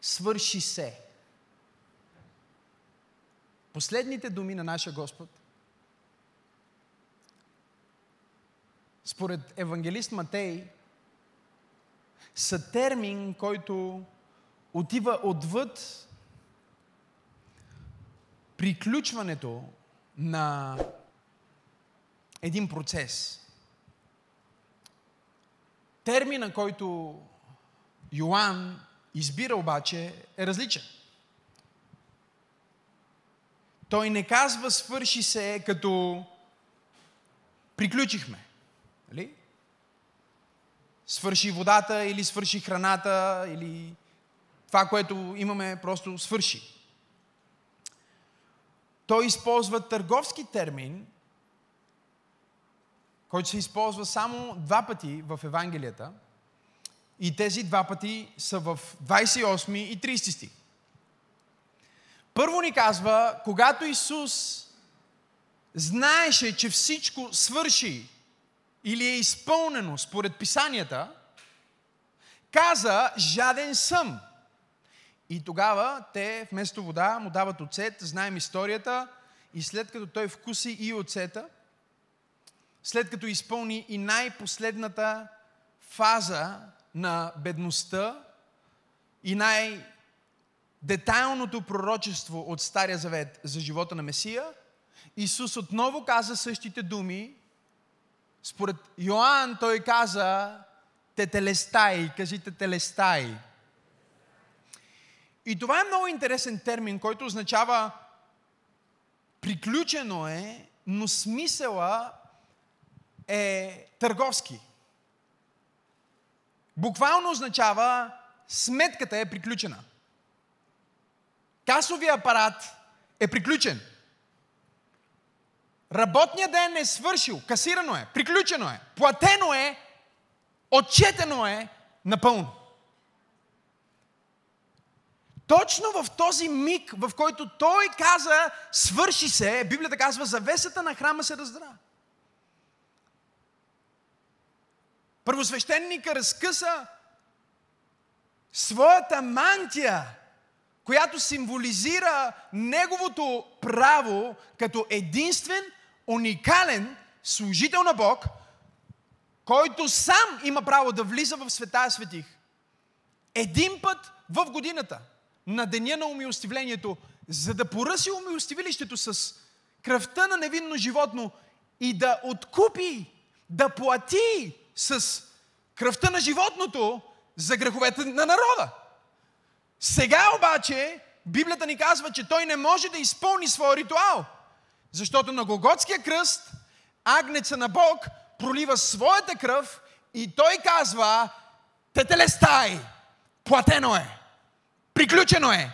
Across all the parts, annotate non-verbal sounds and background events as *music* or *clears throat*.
свърши се. Последните думи на нашия Господ, според евангелист Матей, са термин, който отива отвъд приключването на един процес. Термина, който Йоанн избира обаче е различен. Той не казва свърши се като приключихме. Нали? Свърши водата или свърши храната или това, което имаме, просто свърши. Той използва търговски термин, който се използва само два пъти в Евангелията. И тези два пъти са в 28 и 30 стих. Първо ни казва, когато Исус знаеше, че всичко свърши или е изпълнено според писанията, каза, жаден съм. И тогава те вместо вода му дават оцет, знаем историята, и след като той вкуси и оцета, след като изпълни и най-последната фаза на бедността и най-детайлното пророчество от Стария Завет за живота на Месия, Исус отново каза същите думи. Според Йоанн той каза тетелестай, кажите телестай. И това е много интересен термин, който означава приключено е, но смисъла е търговски. Буквално означава сметката е приключена. Касовия апарат е приключен. Работният ден е свършил, касирано е, приключено е, платено е, отчетено е напълно. Точно в този миг, в който той каза, свърши се, Библията казва, завесата на храма се раздра. Първосвещеника разкъса своята мантия, която символизира неговото право като единствен, уникален служител на Бог, който сам има право да влиза в света светих. Един път в годината – на деня на умилостивлението, за да поръси умилостивилището с кръвта на невинно животно и да откупи, да плати с кръвта на животното за греховете на народа. Сега обаче Библията ни казва, че той не може да изпълни своя ритуал, защото на Голготския кръст агнеца на Бог пролива своята кръв и той казва, тетелестай, платено е. Приключено е.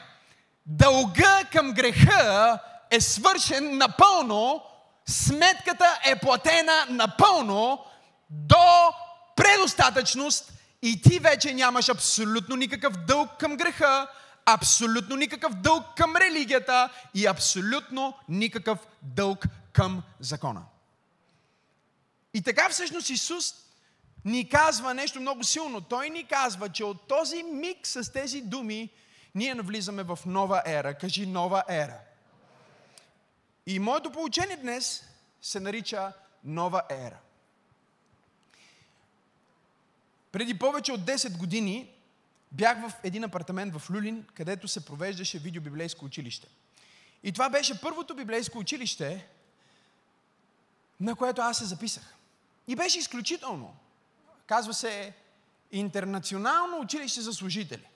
Дълга към греха е свършен напълно, сметката е платена напълно до предостатъчност и ти вече нямаш абсолютно никакъв дълг към греха, абсолютно никакъв дълг към религията и абсолютно никакъв дълг към закона. И така всъщност Исус ни казва нещо много силно. Той ни казва, че от този миг с тези думи ние навлизаме в нова ера. Кажи нова ера. И моето получение днес се нарича нова ера. Преди повече от 10 години бях в един апартамент в Люлин, където се провеждаше видеобиблейско училище. И това беше първото библейско училище, на което аз се записах. И беше изключително. Казва се Интернационално училище за служители.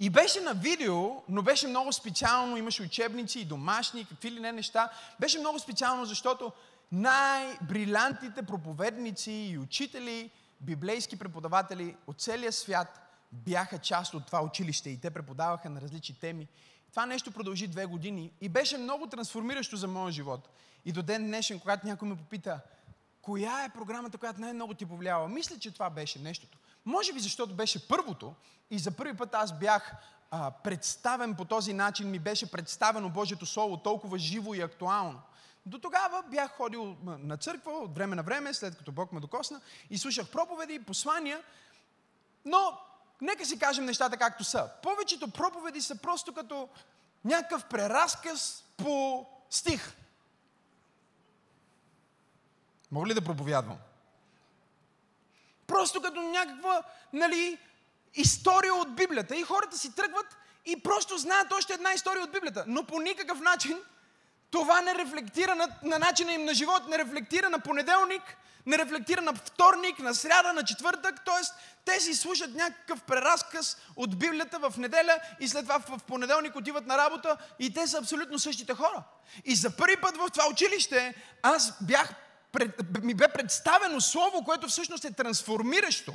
И беше на видео, но беше много специално, имаше учебници и домашни, какви ли не неща. Беше много специално, защото най-брилянтните проповедници и учители, библейски преподаватели от целия свят бяха част от това училище и те преподаваха на различни теми. Това нещо продължи две години и беше много трансформиращо за моя живот. И до ден днешен, когато някой ме попита, коя е програмата, която най-много ти повлиява, мисля, че това беше нещото. Може би защото беше първото и за първи път аз бях а, представен по този начин, ми беше представено Божието Слово толкова живо и актуално. До тогава бях ходил на църква от време на време, след като Бог ме докосна, и слушах проповеди, послания, но нека си кажем нещата както са. Повечето проповеди са просто като някакъв преразказ по стих. Мога ли да проповядвам? Просто като някаква, нали, история от Библията. И хората си тръгват и просто знаят още една история от Библията. Но по никакъв начин това не рефлектира на, на начина им на живот, не рефлектира на понеделник, не рефлектира на вторник, на сряда, на четвъртък. Тоест, те си слушат някакъв преразказ от Библията в неделя и след това в понеделник отиват на работа и те са абсолютно същите хора. И за първи път в това училище аз бях, пред, ми бе представено слово, което всъщност е трансформиращо.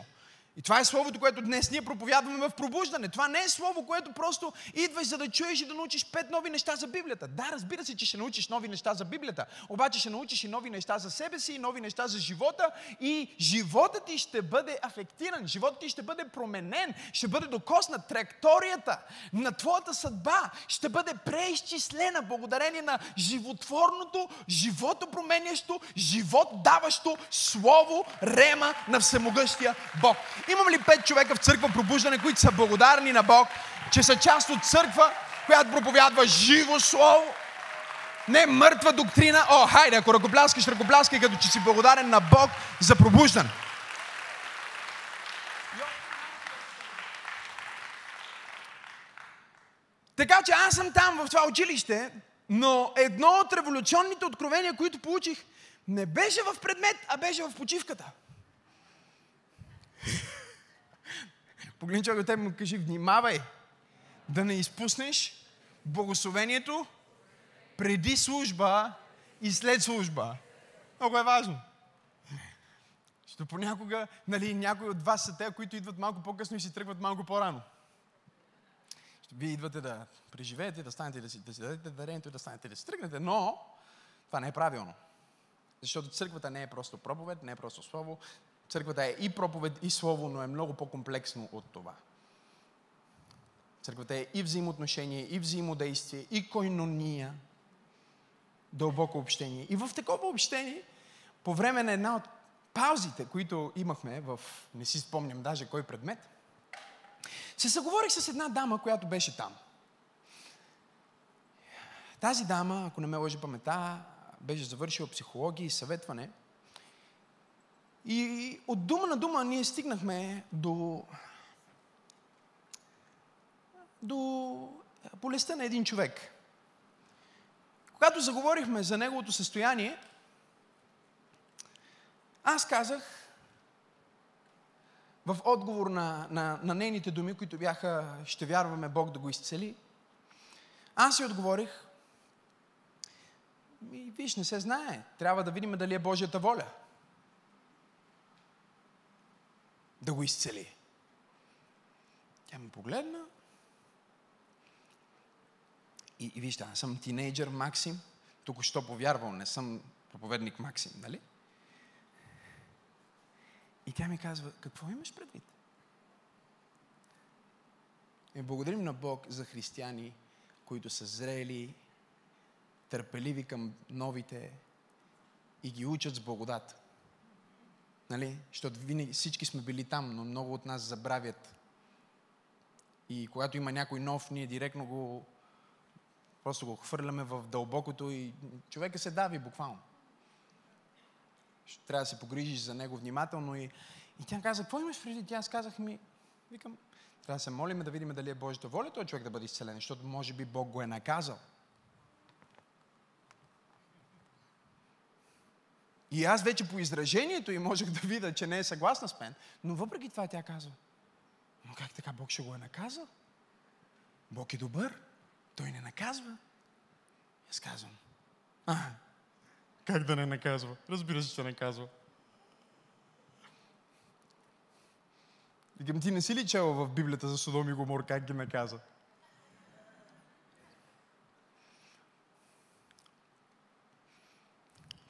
И това е словото, което днес ние проповядваме в пробуждане. Това не е слово, което просто идваш за да чуеш и да научиш пет нови неща за Библията. Да, разбира се, че ще научиш нови неща за Библията. Обаче ще научиш и нови неща за себе си, и нови неща за живота. И животът ти ще бъде афектиран, животът ти ще бъде променен, ще бъде докоснат. Траекторията на твоята съдба ще бъде преизчислена благодарение на животворното, живото променящо, живот даващо слово Рема на Всемогъщия Бог. Имам ли пет човека в църква пробуждане, които са благодарни на Бог, че са част от църква, която проповядва живо слово? Не мъртва доктрина. О, хайде, ако ръкопляскаш, ръкопляскай, като че си благодарен на Бог за пробуждане. Така че аз съм там в това училище, но едно от революционните откровения, които получих, не беше в предмет, а беше в почивката. Погледни човек от теб му кажи, внимавай да не изпуснеш благословението преди служба и след служба. Много е важно. Защото понякога, нали, някои от вас са те, които идват малко по-късно и си тръгват малко по-рано. Вие идвате да преживеете, да станете да си, да си дадете дарението и да станете да си тръгнете, но това не е правилно. Защото църквата не е просто проповед, не е просто слово. Църквата е и проповед, и слово, но е много по-комплексно от това. Църквата е и взаимоотношение, и взаимодействие, и койнония, дълбоко общение. И в такова общение, по време на една от паузите, които имахме в, не си спомням даже кой предмет, се съговорих с една дама, която беше там. Тази дама, ако не ме лъжи памета, беше завършила психология и съветване – и от дума на дума ние стигнахме до, до болестта на един човек. Когато заговорихме за неговото състояние, аз казах, в отговор на, на, на нейните думи, които бяха, ще вярваме Бог да го изцели, аз си отговорих, и виж, не се знае. Трябва да видим дали е Божията воля. Да го изцели. Тя ме погледна и, и вижте, аз съм тинейджър Максим, тук що повярвал, не съм проповедник Максим, нали? И тя ми казва, какво имаш предвид? И благодарим на Бог за християни, които са зрели, търпеливи към новите и ги учат с благодат. Нали? Защото винаги всички сме били там, но много от нас забравят. И когато има някой нов, ние директно го просто го хвърляме в дълбокото и човека се дави буквално. Ще трябва да се погрижиш за него внимателно. И, и тя каза, какво имаш преди? Тя аз казах ми, викам, трябва да се молим да видим дали е Божията воля този човек да бъде изцелен, защото може би Бог го е наказал. И аз вече по изражението и можех да видя, че не е съгласна с мен. Но въпреки това тя казва, но как така Бог ще го е наказал? Бог е добър. Той не наказва. Аз казвам, а, как да не наказва? Разбира се, че наказва. Викам, ти не си ли чела в Библията за Содом и Гомор как ги наказа?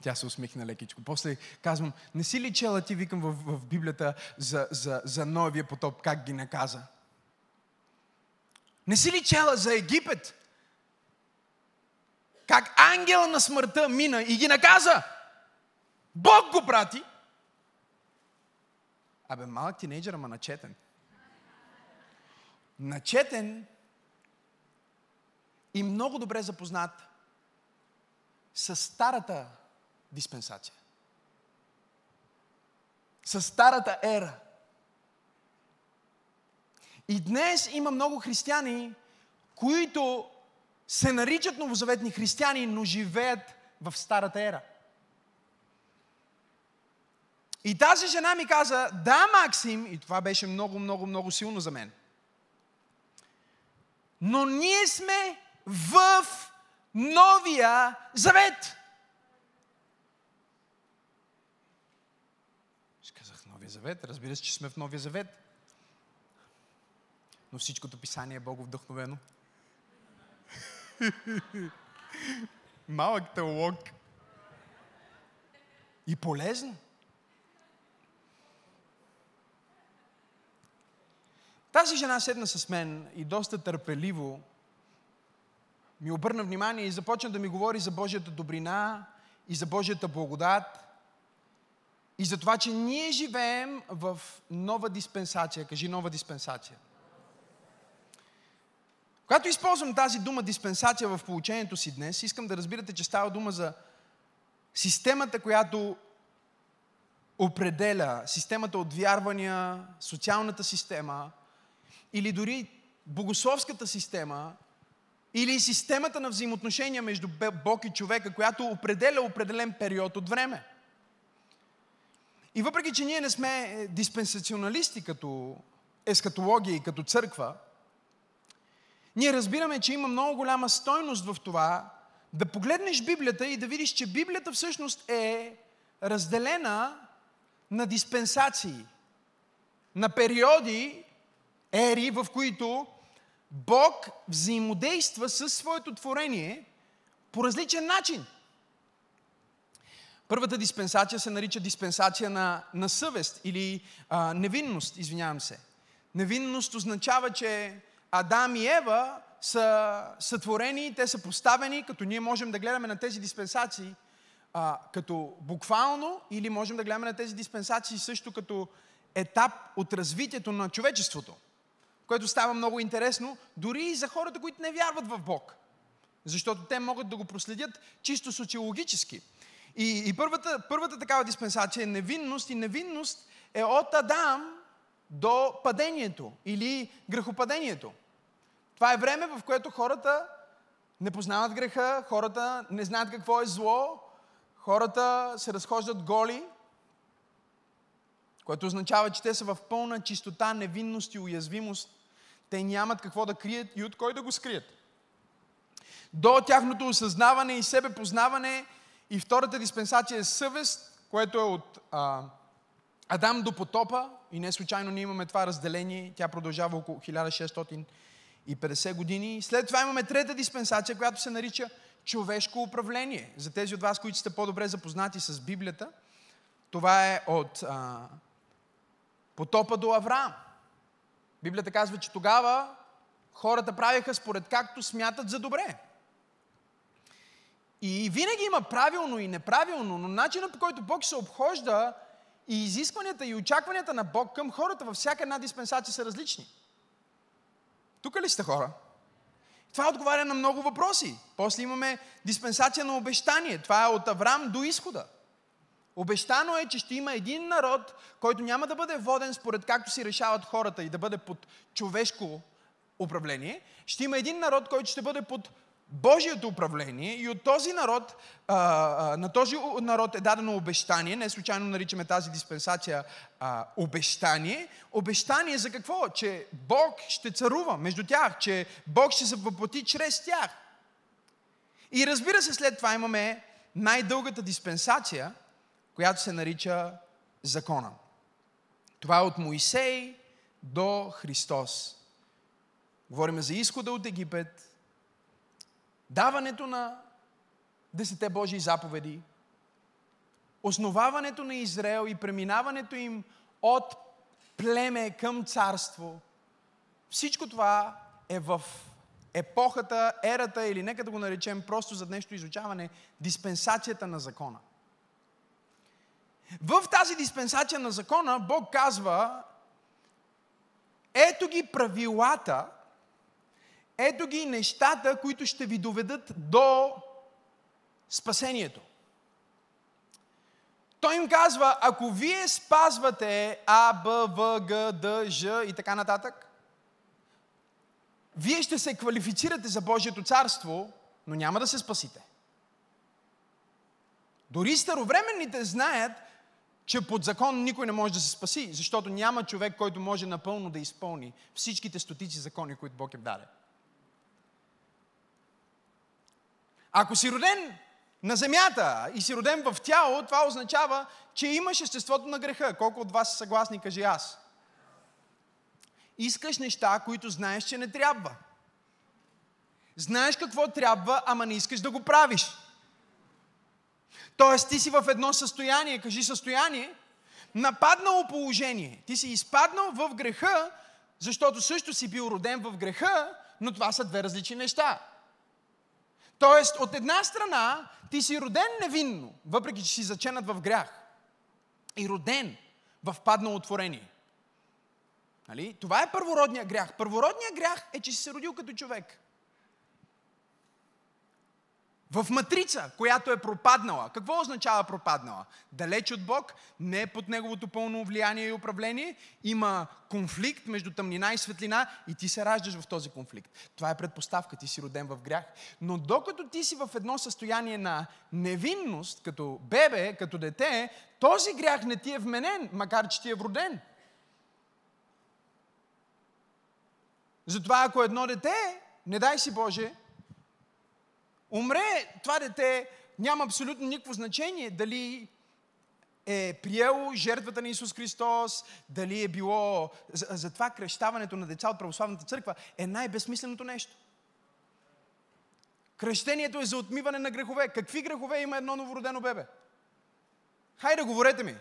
Тя се усмихна лекичко. После казвам, не си ли чела ти, викам в, в Библията за, за, за новия потоп, как ги наказа? Не си ли чела за Египет? Как ангел на смъртта мина и ги наказа? Бог го прати. Абе, малък тинейджър, ама начетен. начетен и много добре запознат с старата диспенсация. С старата ера. И днес има много християни, които се наричат новозаветни християни, но живеят в старата ера. И тази жена ми каза, да, Максим, и това беше много, много, много силно за мен. Но ние сме в Новия Завет. Ще казах Новия Завет. Разбира се, че сме в Новия Завет. Но всичкото писание е Бого вдъхновено. *laughs* Малък теолог. И полезно. Тази жена седна с мен и доста търпеливо ми обърна внимание и започна да ми говори за Божията добрина и за Божията благодат и за това, че ние живеем в нова диспенсация. Кажи нова диспенсация. Когато използвам тази дума диспенсация в получението си днес, искам да разбирате, че става дума за системата, която определя системата от вярвания, социалната система или дори богословската система или системата на взаимоотношения между Бог и човека, която определя определен период от време. И въпреки, че ние не сме диспенсационалисти като ескатология и като църква, ние разбираме, че има много голяма стойност в това да погледнеш Библията и да видиш, че Библията всъщност е разделена на диспенсации, на периоди, ери, в които Бог взаимодейства със своето творение по различен начин. Първата диспенсация се нарича диспенсация на, на съвест или а, невинност, извинявам се. Невинност означава, че Адам и Ева са сътворени, те са поставени, като ние можем да гледаме на тези диспенсации а, като буквално или можем да гледаме на тези диспенсации също като етап от развитието на човечеството, което става много интересно дори и за хората, които не вярват в Бог. Защото те могат да го проследят чисто социологически. И, и първата, първата такава диспенсация е невинност и невинност е от Адам до падението или грехопадението. Това е време, в което хората не познават греха, хората не знаят какво е зло, хората се разхождат голи, което означава, че те са в пълна чистота, невинност и уязвимост. Те нямат какво да крият и от кой да го скрият. До тяхното осъзнаване и себепознаване и втората диспенсация е съвест, което е от а, Адам до потопа и не случайно ние имаме това разделение. Тя продължава около 1600 и 50 години. След това имаме трета диспенсация, която се нарича човешко управление. За тези от вас, които сте по-добре запознати с Библията, това е от а, потопа до Авраам. Библията казва, че тогава хората правяха според както смятат за добре. И винаги има правилно и неправилно, но начинът по който Бог се обхожда и изискванията и очакванията на Бог към хората във всяка една диспенсация са различни. Тук ли сте хора? Това отговаря на много въпроси. После имаме диспенсация на обещание. Това е от Авраам до изхода. Обещано е, че ще има един народ, който няма да бъде воден според както си решават хората и да бъде под човешко управление. Ще има един народ, който ще бъде под Божието управление и от този народ, на този народ е дадено обещание, не случайно наричаме тази диспенсация а, обещание. Обещание за какво? Че Бог ще царува между тях, че Бог ще се въплати чрез тях. И разбира се, след това имаме най-дългата диспенсация, която се нарича закона. Това е от Моисей до Христос. Говорим за изхода от Египет, даването на десете Божии заповеди, основаването на Израел и преминаването им от племе към царство, всичко това е в епохата, ерата или нека да го наречем просто за днешното изучаване, диспенсацията на закона. В тази диспенсация на закона Бог казва ето ги правилата, ето ги нещата, които ще ви доведат до спасението. Той им казва, ако вие спазвате А, Б, В, Г, Д, Ж и така нататък, вие ще се квалифицирате за Божието царство, но няма да се спасите. Дори старовременните знаят, че под закон никой не може да се спаси, защото няма човек, който може напълно да изпълни всичките стотици закони, които Бог е даде. Ако си роден на земята и си роден в тяло, това означава, че имаш естеството на греха. Колко от вас са съгласни, кажи аз. Искаш неща, които знаеш, че не трябва. Знаеш какво трябва, ама не искаш да го правиш. Тоест ти си в едно състояние, кажи състояние, нападнало положение. Ти си изпаднал в греха, защото също си бил роден в греха, но това са две различни неща. Тоест, от една страна, ти си роден невинно, въпреки че си заченат в грях. И роден в паднало творение. Нали? Това е първородният грях. Първородният грях е, че си се родил като човек в матрица, която е пропаднала. Какво означава пропаднала? Далеч от Бог, не е под Неговото пълно влияние и управление, има конфликт между тъмнина и светлина и ти се раждаш в този конфликт. Това е предпоставка, ти си роден в грях. Но докато ти си в едно състояние на невинност, като бебе, като дете, този грях не ти е вменен, макар че ти е вроден. Затова ако едно дете, не дай си Боже, умре това дете, няма абсолютно никакво значение дали е приело жертвата на Исус Христос, дали е било... Затова кръщаването на деца от православната църква е най-безсмисленото нещо. Кръщението е за отмиване на грехове. Какви грехове има едно новородено бебе? Хайде, говорете ми.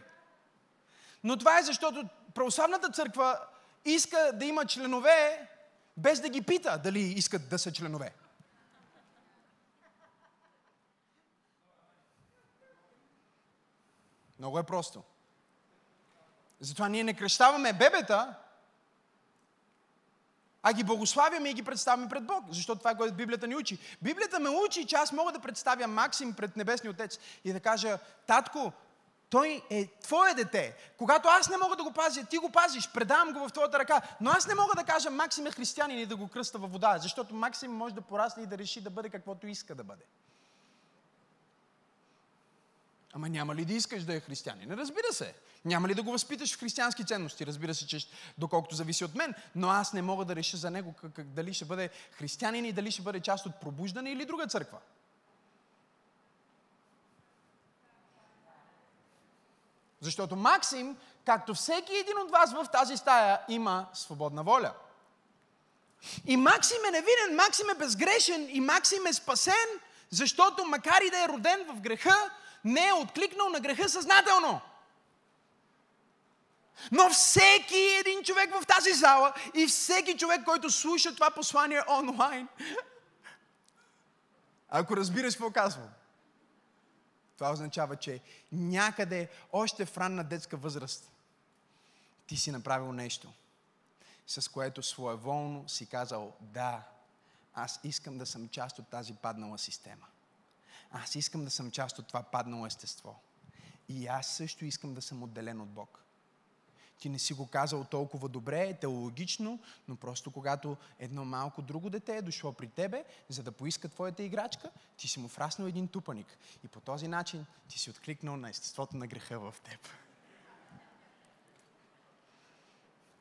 Но това е защото православната църква иска да има членове, без да ги пита дали искат да са членове. Много е просто. Затова ние не кръщаваме бебета, а ги благославяме и ги представяме пред Бог. Защото това е което Библията ни учи. Библията ме учи, че аз мога да представя Максим пред Небесния Отец и да кажа, татко, той е твое дете. Когато аз не мога да го пазя, ти го пазиш, предавам го в твоята ръка. Но аз не мога да кажа Максим е християнин и да го кръста във вода, защото Максим може да порасне и да реши да бъде каквото иска да бъде. Ама няма ли да искаш да е християнин? Разбира се. Няма ли да го възпиташ в християнски ценности? Разбира се, че доколкото зависи от мен, но аз не мога да реша за него как, как, дали ще бъде християнин и дали ще бъде част от пробуждане или друга църква. Защото Максим, както всеки един от вас в тази стая, има свободна воля. И Максим е невинен, Максим е безгрешен и Максим е спасен, защото макар и да е роден в греха, не е откликнал на греха съзнателно. Но всеки един човек в тази зала и всеки човек, който слуша това послание онлайн, ако разбираш какво казвам, това означава, че някъде, още в ранна детска възраст, ти си направил нещо, с което своеволно си казал, да, аз искам да съм част от тази паднала система. Аз искам да съм част от това паднало естество. И аз също искам да съм отделен от Бог. Ти не си го казал толкова добре, теологично, но просто когато едно малко друго дете е дошло при тебе, за да поиска твоята играчка, ти си му фраснал един тупаник. И по този начин ти си откликнал на естеството на греха в теб.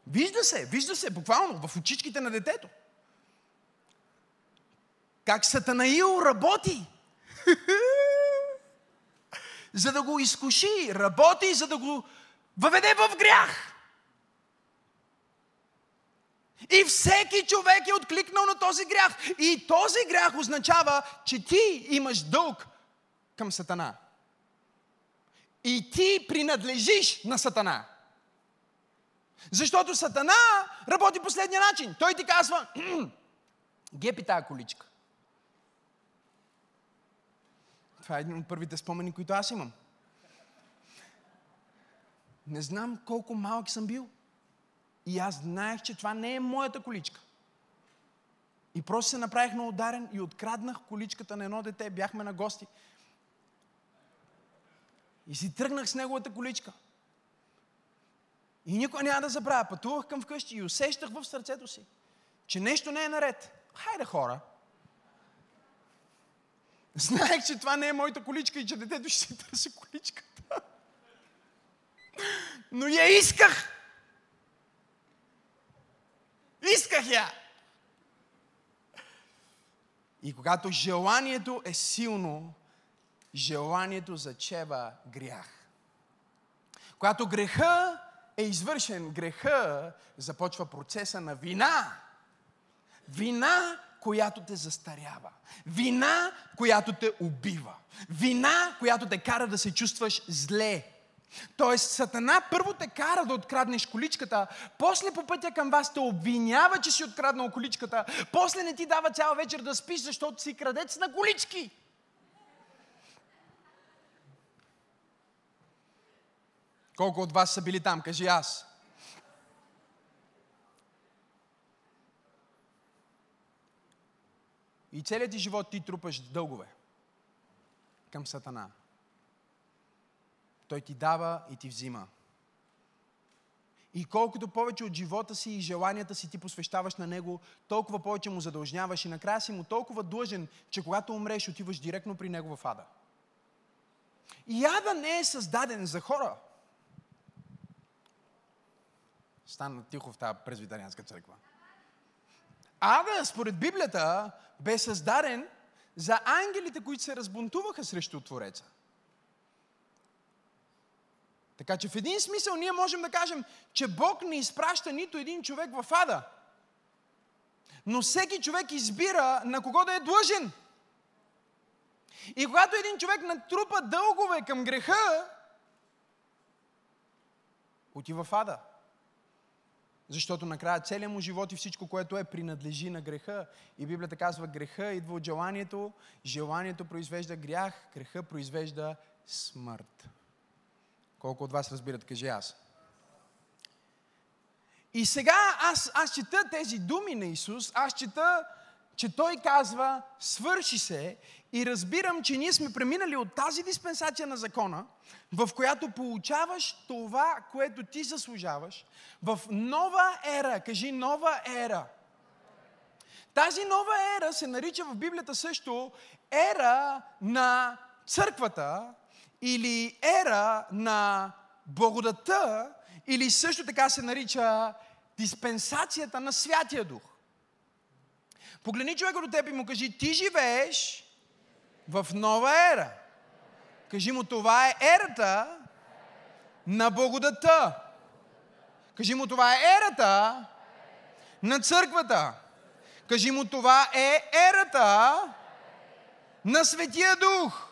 Вижда се, вижда се буквално в очичките на детето. Как Сатанаил работи за да го изкуши, работи, за да го въведе в грях. И всеки човек е откликнал на този грях. И този грях означава, че ти имаш дълг към Сатана. И ти принадлежиш на Сатана. Защото Сатана работи последния начин. Той ти казва, *clears throat* гепи тази количка. Това е един от първите спомени, които аз имам. Не знам колко малък съм бил. И аз знаех, че това не е моята количка. И просто се направих на ударен и откраднах количката на едно дете. Бяхме на гости. И си тръгнах с неговата количка. И никой няма да забравя. Пътувах към вкъщи и усещах в сърцето си, че нещо не е наред. Хайде хора. Знаех, че това не е моята количка и че детето ще си търси количката. Но я исках. Исках я. И когато желанието е силно, желанието зачева грях. Когато греха е извършен, греха започва процеса на вина. Вина, която те застарява. Вина, която те убива. Вина, която те кара да се чувстваш зле. Тоест, Сатана първо те кара да откраднеш количката, после по пътя към вас те обвинява, че си откраднал количката, после не ти дава цяла вечер да спиш, защото си крадец на колички. Колко от вас са били там? Кажи аз. И целият ти живот ти трупаш дългове към Сатана. Той ти дава и ти взима. И колкото повече от живота си и желанията си ти посвещаваш на Него, толкова повече му задължняваш и накрая си му толкова длъжен, че когато умреш, отиваш директно при Него в ада. И ада не е създаден за хора. Стана тихо в тази презвитарианска църква. Ада, според Библията, бе създаден за ангелите, които се разбунтуваха срещу Твореца. Така че в един смисъл ние можем да кажем, че Бог не изпраща нито един човек в ада. Но всеки човек избира на кого да е длъжен. И когато един човек натрупа дългове към греха, отива в ада. Защото накрая целият му живот и всичко, което е, принадлежи на греха. И Библията казва, греха идва от желанието, желанието произвежда грях, греха произвежда смърт. Колко от вас разбират, кажи аз. И сега аз, аз чета тези думи на Исус, аз чета, че Той казва, свърши се и разбирам, че ние сме преминали от тази диспенсация на закона, в която получаваш това, което ти заслужаваш, в нова ера. Кажи нова ера. Тази нова ера се нарича в Библията също ера на църквата или ера на благодата, или също така се нарича диспенсацията на Святия Дух. Погледни човека до теб и му кажи, ти живееш в нова ера. Кажи му, това е ерата на благодата. Кажи му, това е ерата на църквата. Кажи му, това е ерата на Светия Дух.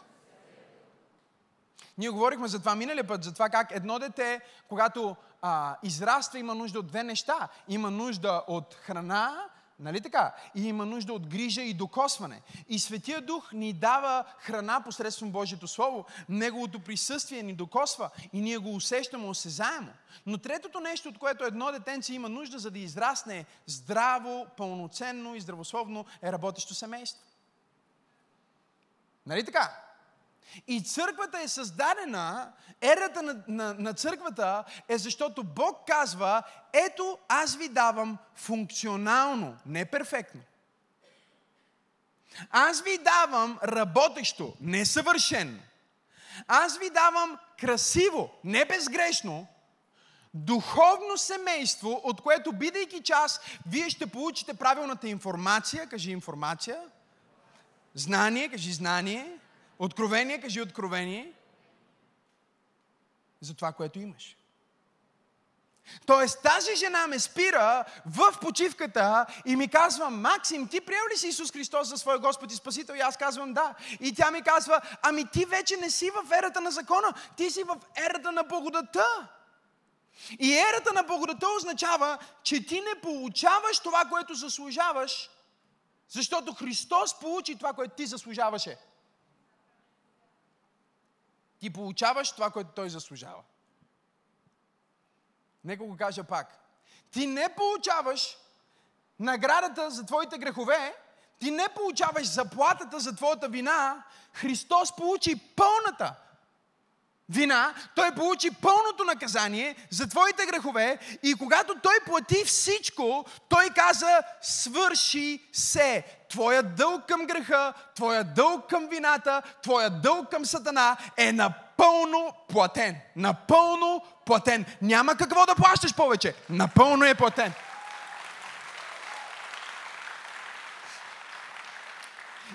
Ние говорихме за това миналия път, за това как едно дете, когато а, израства, има нужда от две неща. Има нужда от храна Нали така? И има нужда от грижа и докосване. И Светия Дух ни дава храна посредством Божието Слово. Неговото присъствие ни докосва и ние го усещаме осезаемо. Но третото нещо, от което едно детенце има нужда, за да израсне здраво, пълноценно и здравословно, е работещо семейство. Нали така? И църквата е създадена, ерата на, на, на църквата е защото Бог казва, ето аз ви давам функционално, не перфектно. Аз ви давам работещо, не съвършено. Аз ви давам красиво, не безгрешно, духовно семейство, от което, бидейки част, вие ще получите правилната информация, кажи информация, знание, кажи знание, Откровение, кажи откровение за това, което имаш. Тоест тази жена ме спира в почивката и ми казва, Максим, ти приел ли си Исус Христос за своя Господ и Спасител? И аз казвам да. И тя ми казва, ами ти вече не си в ерата на закона, ти си в ерата на благодата. И ерата на благодата означава, че ти не получаваш това, което заслужаваш, защото Христос получи това, което ти заслужаваше. Ти получаваш това, което той заслужава. Нека го кажа пак. Ти не получаваш наградата за твоите грехове, ти не получаваш заплатата за твоята вина, Христос получи пълната вина, той получи пълното наказание за твоите грехове и когато той плати всичко, той каза, свърши се. Твоя дълг към греха, твоя дълг към вината, твоя дълг към сатана е напълно платен. Напълно платен. Няма какво да плащаш повече. Напълно е платен.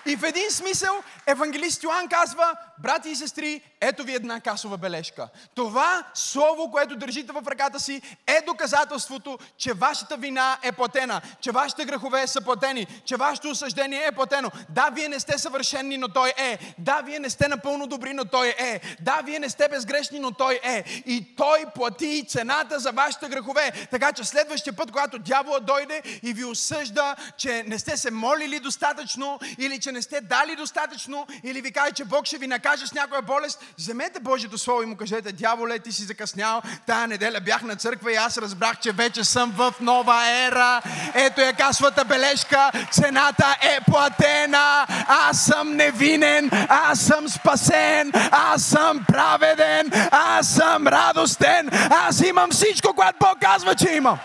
И в един смисъл евангелист Йоан казва, брати и сестри, ето ви една касова бележка. Това слово, което държите в ръката си, е доказателството, че вашата вина е платена, че вашите грехове са платени, че вашето осъждение е платено. Да, вие не сте съвършени, но Той е. Да, вие не сте напълно добри, но Той е. Да, вие не сте безгрешни, но Той е. И Той плати цената за вашите грехове. Така че следващия път, когато дявола дойде и ви осъжда, че не сте се молили достатъчно или че не сте дали достатъчно или ви каже, че Бог ще ви накаже с някоя болест, вземете Божието Слово и му кажете, дяволе, ти си закъснял, тая неделя бях на църква и аз разбрах, че вече съм в нова ера. Ето е касвата бележка, цената е платена, аз съм невинен, аз съм спасен, аз съм праведен, аз съм радостен, аз имам всичко, което Бог казва, че имам.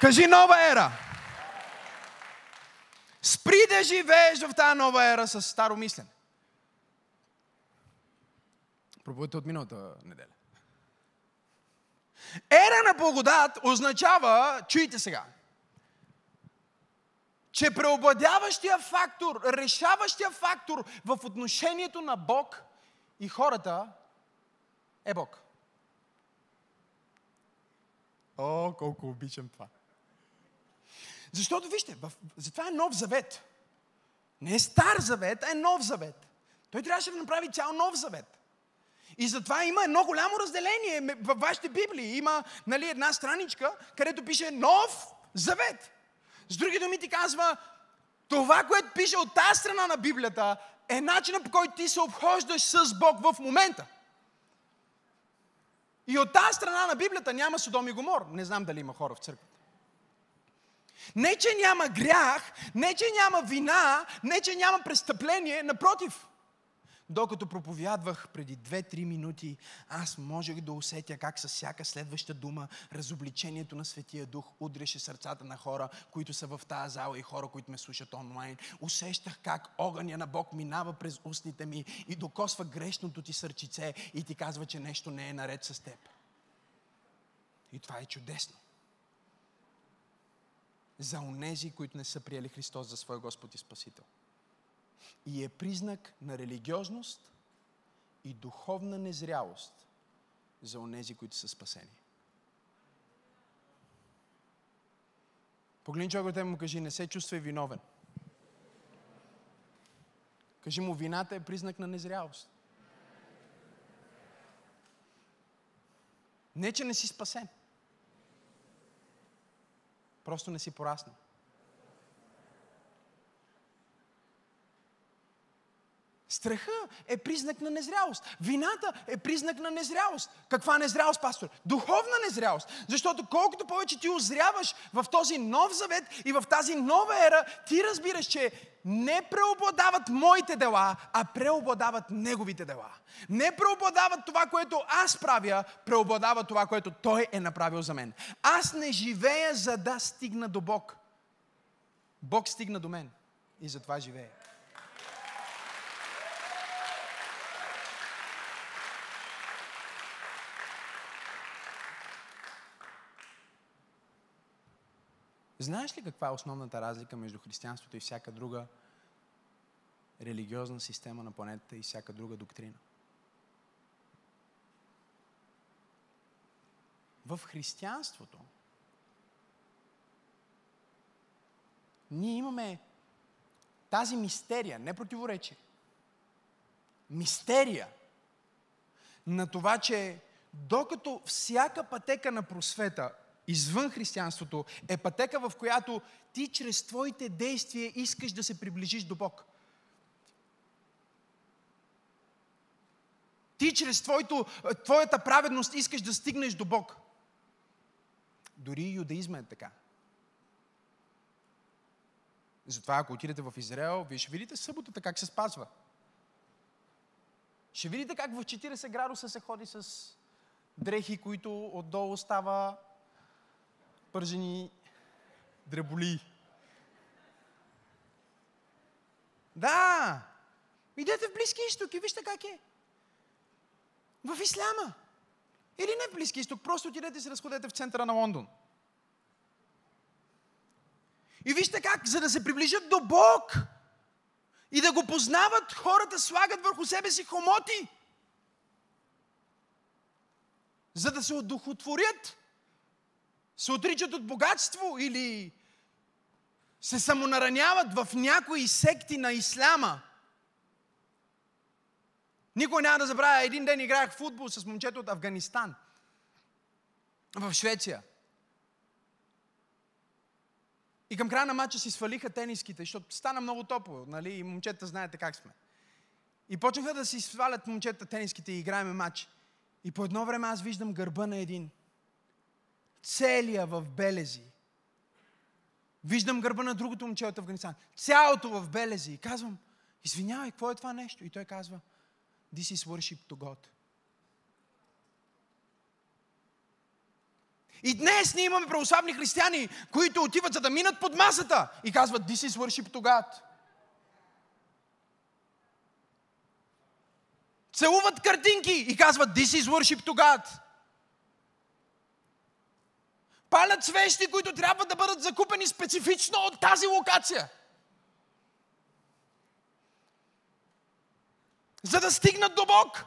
Кажи нова ера. Спри да живееш в тази нова ера с старо мислене. Проповедта от миналата неделя. Ера на благодат означава, чуйте сега, че преобладяващия фактор, решаващия фактор в отношението на Бог и хората е Бог. О, колко обичам това. Защото вижте, в, затова е нов завет. Не е стар завет, а е нов завет. Той трябваше да направи цял нов завет. И затова има едно голямо разделение във вашите Библии. Има нали, една страничка, където пише Нов Завет. С други думи ти казва, това, което пише от тази страна на Библията, е начинът по който ти се обхождаш с Бог в момента. И от тази страна на Библията няма Содом и Гомор. Не знам дали има хора в църква. Не, че няма грях, не, че няма вина, не, че няма престъпление, напротив. Докато проповядвах преди 2-3 минути, аз можех да усетя как с всяка следваща дума разобличението на Светия Дух удреше сърцата на хора, които са в тази зала и хора, които ме слушат онлайн. Усещах как огъня на Бог минава през устните ми и докосва грешното ти сърчице и ти казва, че нещо не е наред с теб. И това е чудесно за онези, които не са приели Христос за свой Господ и Спасител. И е признак на религиозност и духовна незрялост за онези, които са спасени. Погледни човекът и му кажи, не се чувствай виновен. Кажи му, вината е признак на незрялост. Не, че не си спасен. Просто не си пораснал. Страха е признак на незрялост. Вината е признак на незрялост. Каква незрялост, пастор? Духовна незрялост. Защото колкото повече ти озряваш в този нов завет и в тази нова ера, ти разбираш, че не преобладават моите дела, а преобладават неговите дела. Не преобладават това, което аз правя, преобладава това, което той е направил за мен. Аз не живея за да стигна до Бог. Бог стигна до мен и затова живея. Знаеш ли каква е основната разлика между християнството и всяка друга религиозна система на планетата и всяка друга доктрина? В християнството ние имаме тази мистерия, не противоречие. Мистерия на това, че докато всяка пътека на просвета извън християнството е пътека, в която ти чрез твоите действия искаш да се приближиш до Бог. Ти чрез твоето, твоята праведност искаш да стигнеш до Бог. Дори юдаизма е така. Затова, ако отидете в Израел, вие ще видите съботата как се спазва. Ще видите как в 40 градуса се ходи с дрехи, които отдолу става пържени дреболи. Да! Идете в Близки изток и вижте как е. В Исляма. Или не в Близки изток, просто отидете и се разходете в центъра на Лондон. И вижте как, за да се приближат до Бог и да го познават, хората слагат върху себе си хомоти. За да се одухотворят. Се отричат от богатство или се самонараняват в някои секти на исляма. Никой няма да забравя, един ден играех футбол с момчето от Афганистан. В Швеция. И към края на матча си свалиха тениските, защото стана много топло, нали? И момчета знаете как сме. И почнаха да си свалят момчета тениските и играеме матч. И по едно време аз виждам гърба на един. Целия в белези. Виждам гърба на другото момче от Афганистан. Цялото в белези. И казвам, извинявай, какво е това нещо? И той казва, this is worship to God. И днес ние имаме православни християни, които отиват за да минат под масата и казват, this is worship to God. Целуват картинки и казват, this is worship to God. Палят свещи, които трябва да бъдат закупени специфично от тази локация. За да стигнат до Бог,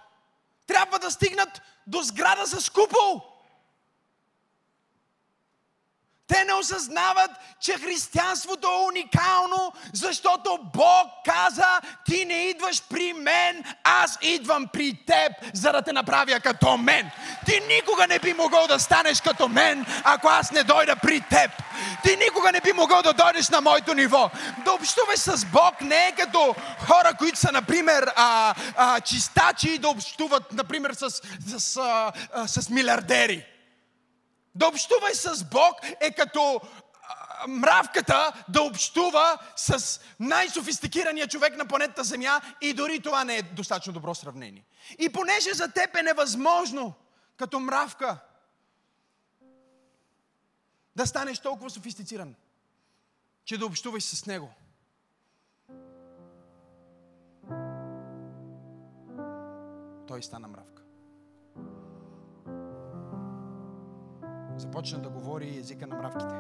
трябва да стигнат до сграда с купол. Те не осъзнават, че християнството е уникално, защото Бог каза, ти не идваш при мен, аз идвам при теб, за да те направя като мен. Ти никога не би могъл да станеш като мен, ако аз не дойда при теб. Ти никога не би могъл да дойдеш на моето ниво. Да общуваш с Бог не е като хора, които са, например, а, а, чистачи, да общуват, например, с, с, а, а, с милиардери. Да общувай с Бог е като мравката да общува с най-софистикирания човек на планетата Земя и дори това не е достатъчно добро сравнение. И понеже за теб е невъзможно като мравка да станеш толкова софистициран, че да общуваш с него. Той стана мравка. Започна да говори езика на мравките.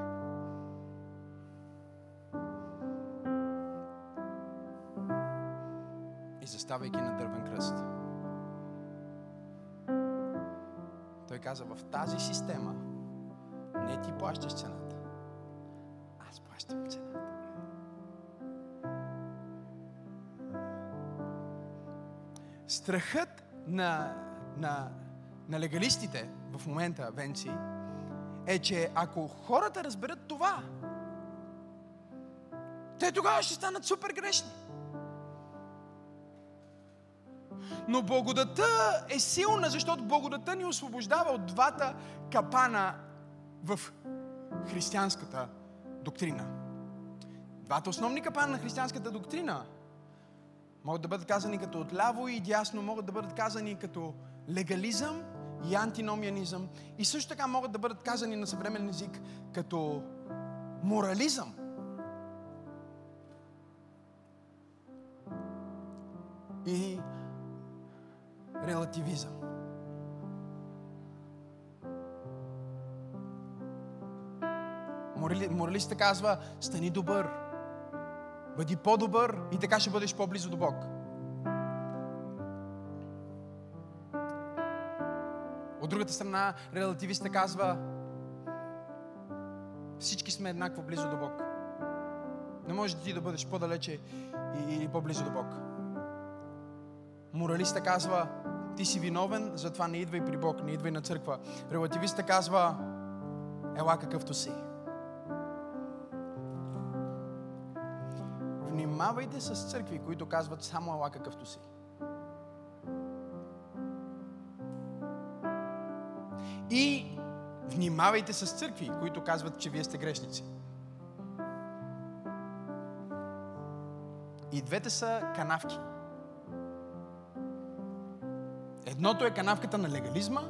И заставайки на дървен кръст, той каза, в тази система не ти плащаш цената. Аз плащам цената. Страхът на, на, на легалистите в момента, Венци, е, че ако хората разберат това, те тогава ще станат супер грешни. Но благодата е силна, защото благодата ни освобождава от двата капана в християнската доктрина. Двата основни капана на християнската доктрина могат да бъдат казани като отляво и дясно, могат да бъдат казани като легализъм и антиномианизъм и също така могат да бъдат казани на съвременен език като морализъм. И релативизъм. Морали, моралистът казва, стани добър, бъди по-добър и така ще бъдеш по-близо до Бог. От другата страна, релативиста казва, всички сме еднакво близо до Бог. Не може ти да бъдеш по-далече или по-близо до Бог. Моралиста казва, ти си виновен, затова не идвай при Бог, не идвай на църква. Релативиста казва, ела какъвто си. Внимавайте с църкви, които казват само ела какъвто си. И Внимавайте с църкви, които казват, че вие сте грешници. И двете са канавки. Едното е канавката на легализма,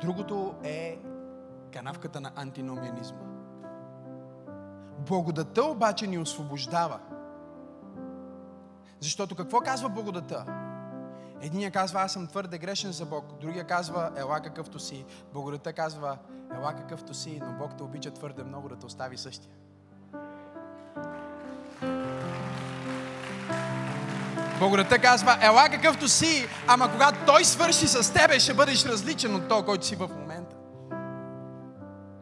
другото е канавката на антиномианизма. Благодата обаче ни освобождава. Защото какво казва благодата? Единия казва, аз съм твърде грешен за Бог. Другия казва, ела какъвто си. Благодата казва, ела какъвто си, но Бог те обича твърде много да те остави същия. Благодата казва, ела какъвто си, ама когато Той свърши с тебе, ще бъдеш различен от то, който си в момента.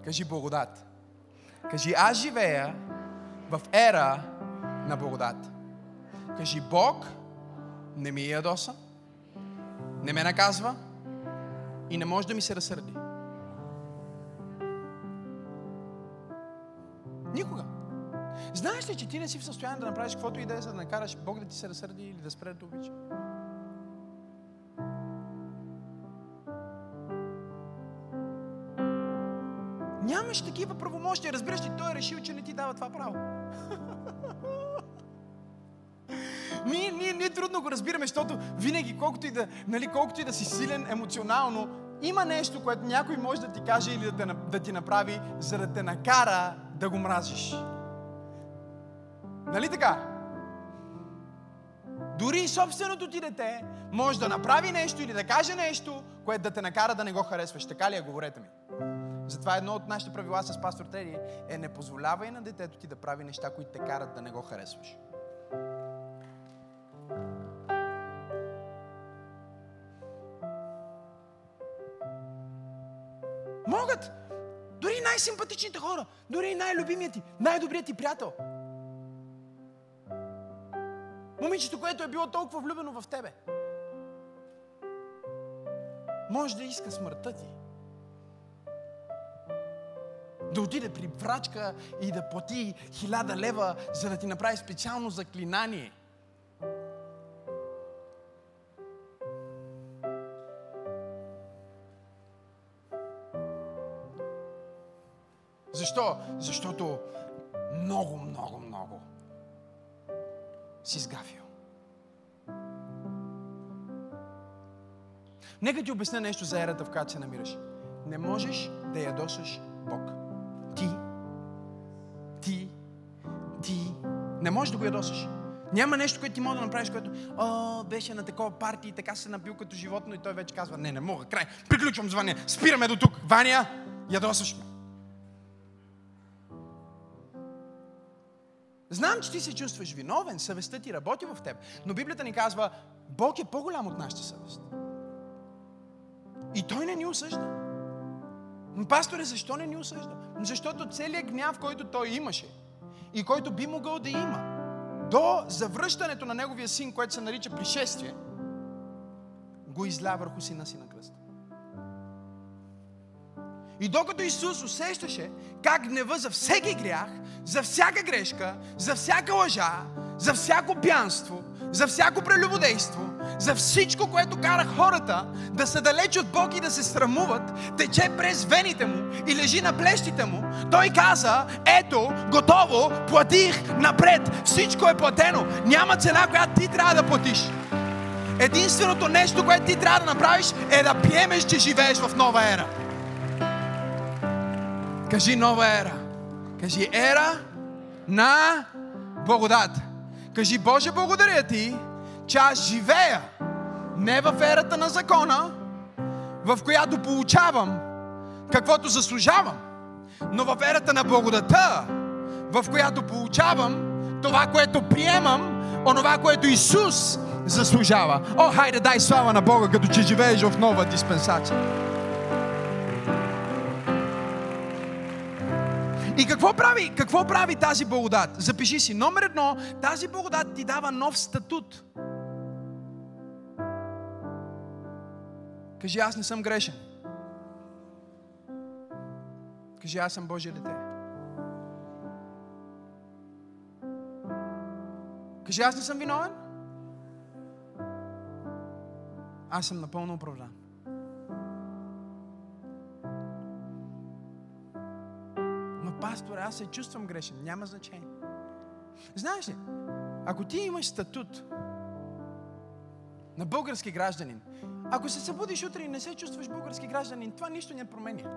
Кажи благодат. Кажи, аз живея в ера на благодат. Кажи, Бог не ми ядоса, не ме наказва и не може да ми се разсърди. Никога. Знаеш ли, че ти не си в състояние да направиш каквото и да е, за да накараш Бог да ти се разсърди или да спре да обича? Нямаш такива правомощия. Разбираш ли, той е решил, че не ти дава това право. *laughs* ние, ние, ние трудно го разбираме, защото винаги, колкото и, да, нали, колкото и да си силен емоционално, има нещо, което някой може да ти каже или да, те, да ти направи, за да те накара да го мразиш. Нали така? Дори и собственото ти дете може да направи нещо или да каже нещо, което да те накара да не го харесваш. Така ли е? Говорете ми. Затова едно от нашите правила с пастор Теди е не позволявай на детето ти да прави неща, които те карат да не го харесваш. Най-симпатичните хора, дори най-любимият ти, най-добрият ти приятел. Момичето, което е било толкова влюбено в тебе. Може да иска смъртта ти. Да отиде при врачка и да плати хиляда лева, за да ти направи специално заклинание. Защо? Защото много, много, много си сгафил. Нека ти обясня нещо за ерата, в която се намираш. Не можеш да ядосаш Бог. Ти, ти, ти не можеш да го ядосаш. Няма нещо, което ти може да направиш, което О, беше на такова парти и така се напил като животно и той вече казва, не, не мога, край, приключвам звъня, спираме до тук. Ваня, ядосаш ме. Знам, че ти се чувстваш виновен, съвестта ти работи в теб, но Библията ни казва, Бог е по-голям от нашата съвест. И Той не ни осъжда. Пасторе, защо не ни осъжда? Защото целият гняв, който Той имаше и който би могъл да има до завръщането на Неговия син, което се нарича пришествие, го изля върху сина си на кръста. И докато Исус усещаше как гнева за всеки грях, за всяка грешка, за всяка лъжа, за всяко пянство, за всяко прелюбодейство, за всичко, което кара хората да са далеч от Бог и да се срамуват, тече през вените му и лежи на плещите му, той каза, ето, готово, платих напред, всичко е платено, няма цена, която ти трябва да платиш. Единственото нещо, което ти трябва да направиш е да приемеш, че живееш в нова ера. Кажи нова ера. Кажи ера на благодат. Кажи, Боже, благодаря ти, че аз живея не в ерата на закона, в която получавам каквото заслужавам, но в ерата на благодата, в която получавам това, което приемам, онова, което Исус заслужава. О, хайде, дай слава на Бога, като че живееш в нова диспенсация. И какво прави, какво прави тази благодат? Запиши си. Номер едно, тази благодат ти дава нов статут. Кажи, аз не съм грешен. Кажи, аз съм Божие дете. Кажи, аз не съм виновен. Аз съм напълно оправдан. Пастор, аз се чувствам грешен. Няма значение. Знаеш ли, ако ти имаш статут на български гражданин, ако се събудиш утре и не се чувстваш български гражданин, това нищо не променя. *laughs*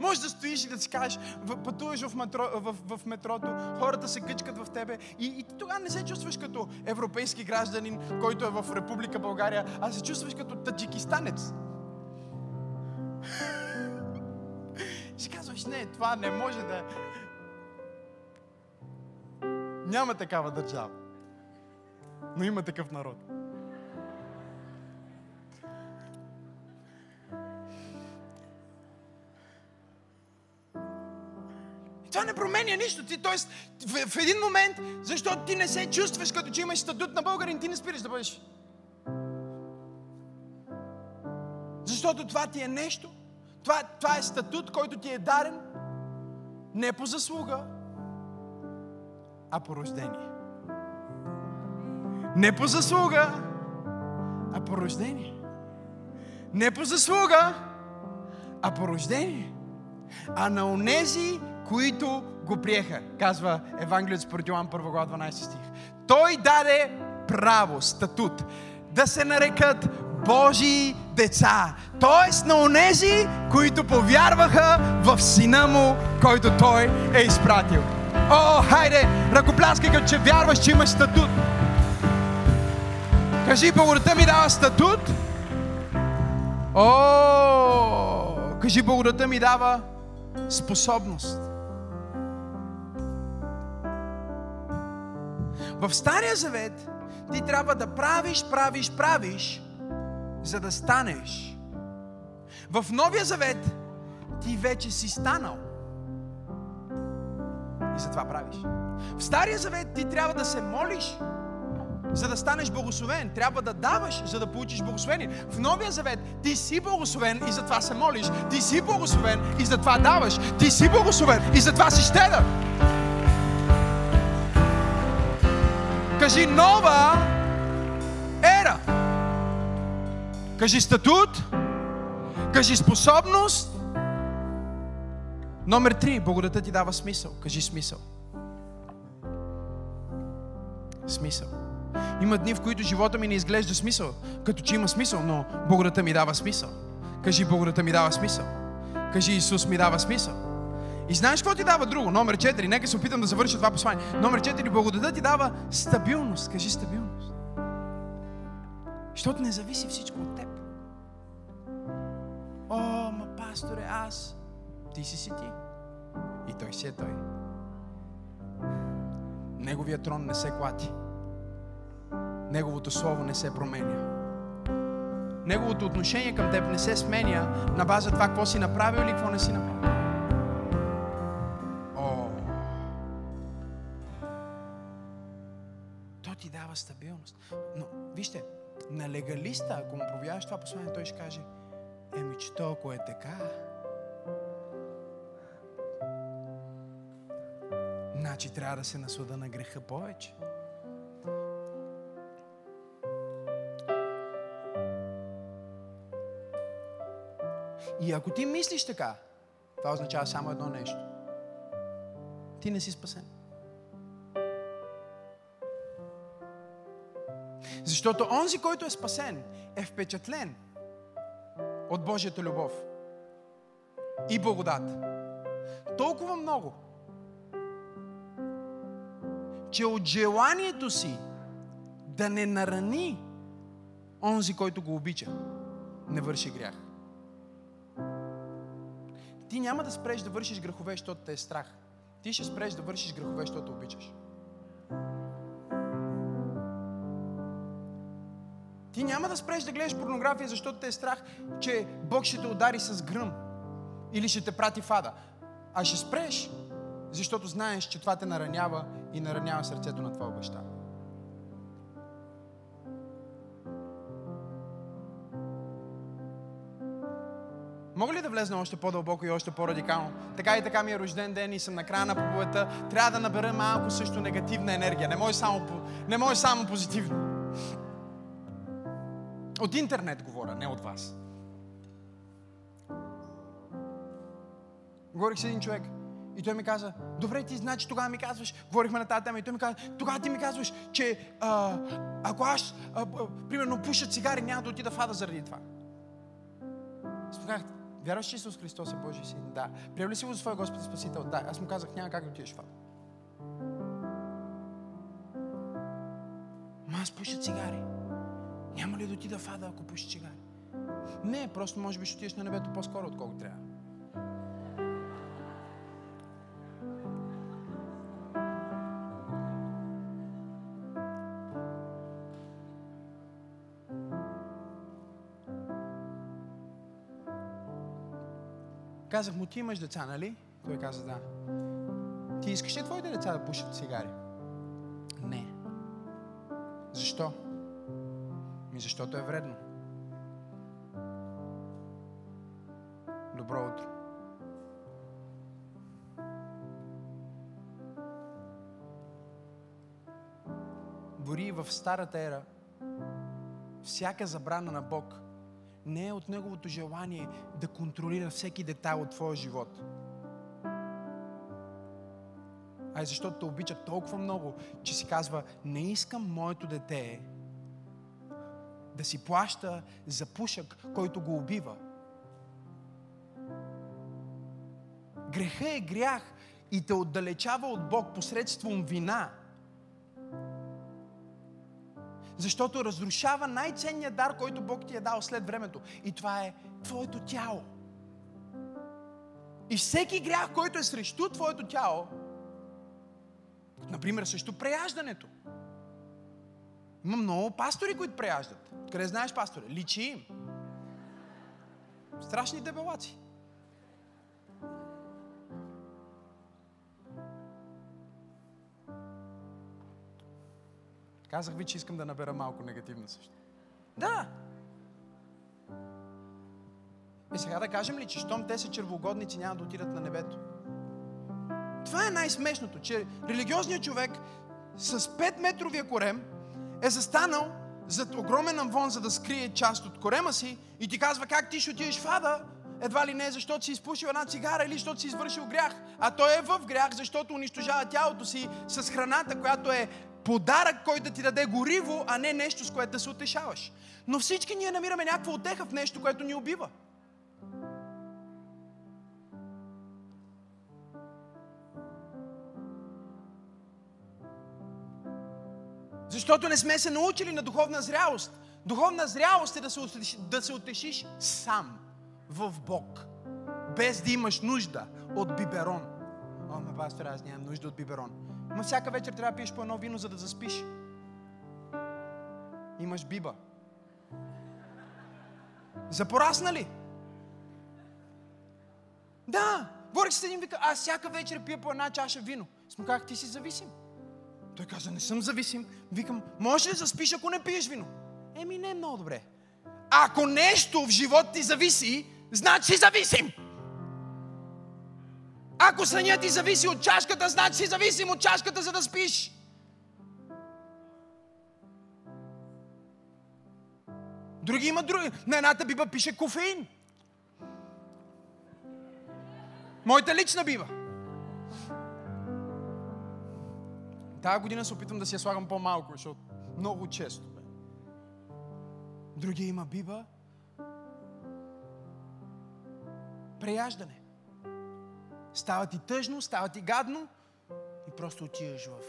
Може да стоиш и да си кажеш, пътуваш в, метро, в, в метрото, хората се гъчкат в тебе и, и тогава не се чувстваш като европейски гражданин, който е в Република България, а се чувстваш като таджикистанец. Ще казваш, не, това не може да... Няма такава държава. Но има такъв народ. Това не променя нищо. Ти, тоест, в, в един момент, защото ти не се чувстваш като че имаш статут на българин, ти не спираш да бъдеш. Защото това ти е нещо. Това, това е статут, който ти е дарен не по заслуга, а по рождение. Не по заслуга, а по рождение. Не по заслуга, а по рождение. А на онези, които го приеха, казва Евангелието според Йоан 1 глава 12 стих. Той даде право, статут, да се нарекат Божии деца. Тоест на онези, които повярваха в Сина Му, който Той е изпратил. О, хайде, ръкопляскай, като че вярваш, че имаш статут. Кажи, благодата ми дава статут. О, кажи, благодата ми дава способност. В Стария Завет ти трябва да правиш, правиш, правиш, за да станеш. В Новия Завет ти вече си станал. И затова правиш. В Стария Завет ти трябва да се молиш, за да станеш благословен. Трябва да даваш, за да получиш благословение. В Новия Завет ти си благословен и затова се молиш. Ти си благословен и затова даваш. Ти си благословен и затова си щедър. Кажи нова Кажи статут. Кажи способност. Номер три. Благодата ти дава смисъл. Кажи смисъл. Смисъл. Има дни, в които живота ми не изглежда смисъл, като че има смисъл, но благодата ми дава смисъл. Кажи, благодата ми дава смисъл. Кажи, Исус ми дава смисъл. И знаеш какво ти дава друго? Номер 4. Нека се опитам да завърша това послание. Номер 4. Благодата ти дава стабилност. Кажи стабилност. Защото не зависи всичко от теб. О, ма пасторе, аз. Ти си си ти. И той си е той. Неговия трон не се клати. Неговото слово не се променя. Неговото отношение към теб не се сменя на база това какво си направил или какво не си направил. О! То ти дава стабилност. Но, вижте, на легалиста, ако му проявяваш това послание, той ще каже, еми, че то, ако е така, значи трябва да се наслада на греха повече. И ако ти мислиш така, това означава само едно нещо. Ти не си спасен. Защото онзи, който е спасен, е впечатлен от Божията любов и благодат. Толкова много, че от желанието си да не нарани онзи, който го обича, не върши грях. Ти няма да спреш да вършиш грехове, защото те е страх. Ти ще спреш да вършиш грехове, защото обичаш. Ти няма да спреш да гледаш порнография, защото те е страх, че Бог ще те удари с гръм или ще те прати в ада. А ще спреш, защото знаеш, че това те наранява и наранява сърцето на твоя баща. Мога ли да влезна още по-дълбоко и още по-радикално? Така и така ми е рожден ден и съм на края на проповедта. Трябва да набера малко също негативна енергия. Не може само, не може само позитивно. От интернет говоря, не от вас. Говорих с един човек и той ми каза, добре ти значи тогава ми казваш, говорихме на тази тема и той ми каза, тогава ти ми казваш, че а, ако аз, а, а, примерно, пуша цигари, няма да отида в ада заради това. Споках, вярваш, ли Исус Христос е Божий син? Да. Приема си го за своя Господ и Спасител? Да. Аз му казах, няма как да отидеш в ада. Ма аз пуша цигари. Няма ли да отида в ада, ако пуша цигари? Не, просто може би ще отидеш на небето по-скоро, отколкото трябва. Казах му, ти имаш деца, нали? Той каза, да. Ти искаш ли твоите деца да пушат цигари? Не. Защо? Ми защото е вредно. Добро утро. Дори в старата ера, всяка забрана на Бог не е от Неговото желание да контролира всеки детайл от твоя живот. А е защото те обича толкова много, че си казва, не искам моето дете да си плаща за пушък, който го убива. Греха е грях и те отдалечава от Бог посредством вина. Защото разрушава най-ценният дар, който Бог ти е дал след времето. И това е твоето тяло. И всеки грях, който е срещу твоето тяло, например, срещу преяждането. Има много пастори, които преяждат. Къде знаеш пастори? Личи им. Страшни дебелаци. Казах ви, че искам да набера малко негативно също. Да. И сега да кажем ли, че щом те са червогодници, няма да отидат на небето? Това е най-смешното, че религиозният човек с 5-метровия корем е застанал зад огромен амвон, за да скрие част от корема си и ти казва как ти ще отидеш в ада, едва ли не защото си изпушил една цигара или защото си извършил грях. А той е в грях, защото унищожава тялото си с храната, която е подарък, който да ти даде гориво, а не нещо, с което да се утешаваш. Но всички ние намираме някаква отеха в нещо, което ни убива. Защото не сме се научили на духовна зрялост. Духовна зрялост е да се, утешиш, да се утешиш сам в Бог, без да имаш нужда от биберон. О, ма пастор, аз нямам нужда от биберон. Ма всяка вечер трябва да пиеш по едно вино, за да заспиш. Имаш биба. Запорасна ли? Да. Говорих с един вика, аз всяка вечер пия по една чаша вино. Сме казах, ти си зависим. Той каза, не съм зависим. Викам, можеш ли да заспиш, ако не пиеш вино? Еми, не е много добре. Ако нещо в живота ти зависи, значи си зависим. Ако сънят ти зависи от чашката, значи си зависим от чашката, за да спиш. Други има други. На едната биба пише кофеин. Моята лична биба. Тая година се опитвам да си я слагам по-малко, защото много често. Бе. Другия има биба. Преяждане. Става ти тъжно, става ти гадно и просто отиваш в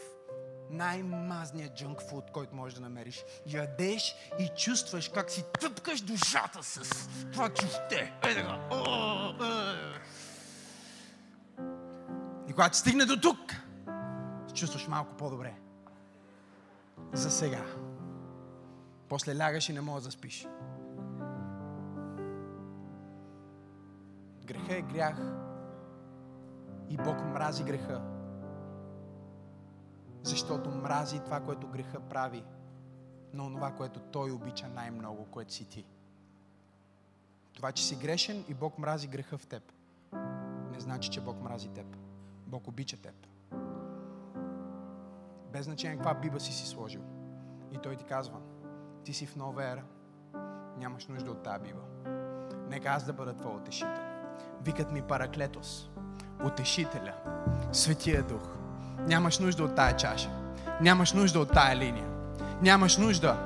най-мазният джънк фуд, който можеш да намериш. Ядеш и чувстваш как си тъпкаш душата с това чувте. Е така. И когато стигне до тук, чувстваш малко по-добре. За сега. После лягаш и не можеш да спиш. Греха е грях. И Бог мрази греха. Защото мрази това, което греха прави, но това, което Той обича най-много, което си ти. Това, че си грешен и Бог мрази греха в теб, не значи, че Бог мрази теб. Бог обича теб. Без значение каква биба си си сложил. И Той ти казва, ти си в нова ера, нямаш нужда от тази биба. Нека аз да бъда твой утешител. Викат ми Параклетос. Утешителя, Светия Дух. Нямаш нужда от тая чаша. Нямаш нужда от тая линия. Нямаш нужда